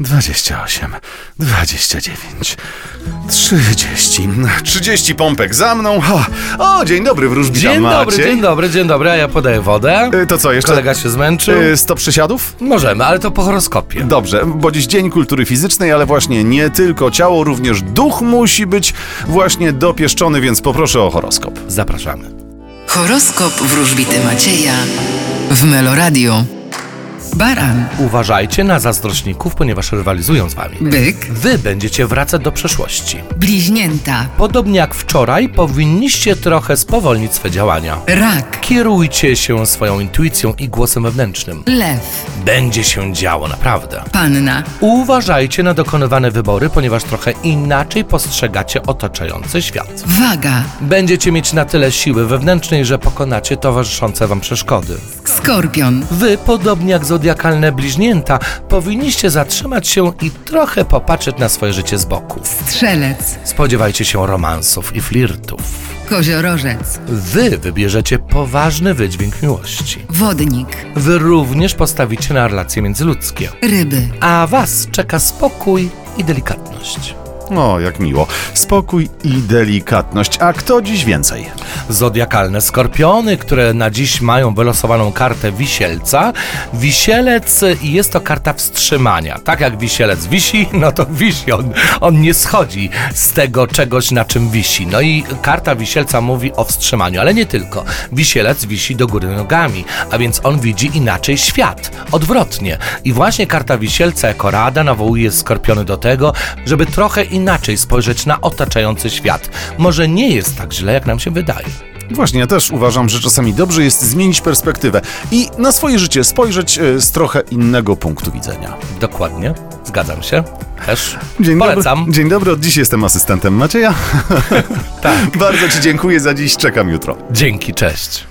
28, 29, 30, 30 pompek za mną. O, o dzień dobry, wróżbita Dzień Maciej. dobry, dzień dobry, dzień dobry, a ja podaję wodę. Y, To co, jeszcze Kolega się zmęczył. y, 100 przysiadów? Możemy, ale to po horoskopie. Dobrze, bo dziś Dzień Kultury Fizycznej, ale właśnie nie tylko ciało, również duch musi być właśnie dopieszczony, więc poproszę o horoskop. Zapraszamy. Horoskop wróżbity Macieja w Meloradio. Baran, Uważajcie na zazdrośników, ponieważ rywalizują z wami. byk, Wy będziecie wracać do przeszłości. bliźnięta, Podobnie jak wczoraj, powinniście trochę spowolnić swe działania. rak, Kierujcie się swoją intuicją i głosem wewnętrznym. lew, Będzie się działo naprawdę. panna, Uważajcie na dokonywane wybory, ponieważ trochę inaczej postrzegacie otaczający świat. waga, Będziecie mieć na tyle siły wewnętrznej, że pokonacie towarzyszące wam przeszkody. skorpion, Wy, podobnie jak zodiakalne bliźnięta, powinniście zatrzymać się i trochę popatrzeć na swoje życie z boku. strzelec, Spodziewajcie się romansów i flirtów. koziorożec, Wy wybierzecie poważny wydźwięk miłości. wodnik, Wy również postawicie na relacje międzyludzkie. ryby, A was czeka spokój i delikatność. O, jak miło. Spokój i delikatność. A kto dziś więcej? Zodiakalne skorpiony, które na dziś mają wylosowaną kartę wisielca. Wisielec jest to karta wstrzymania. Tak jak wisielec wisi, no to wisi. On, on nie schodzi z tego czegoś, na czym wisi. No i karta wisielca mówi o wstrzymaniu, ale nie tylko. Wisielec wisi do góry nogami, a więc on widzi inaczej świat. Odwrotnie. I właśnie karta wisielca jako rada nawołuje skorpiony do tego, żeby trochę inaczej spojrzeć na otaczający świat. Może nie jest tak źle, jak nam się wydaje. Właśnie, ja też uważam, że czasami dobrze jest zmienić perspektywę i na swoje życie spojrzeć e, z trochę innego punktu widzenia. Dokładnie, zgadzam się. Też Dzień polecam. dobry. Dzień dobry, od dziś jestem asystentem Macieja. Tak. Bardzo Ci dziękuję za dziś, czekam jutro. Dzięki, cześć.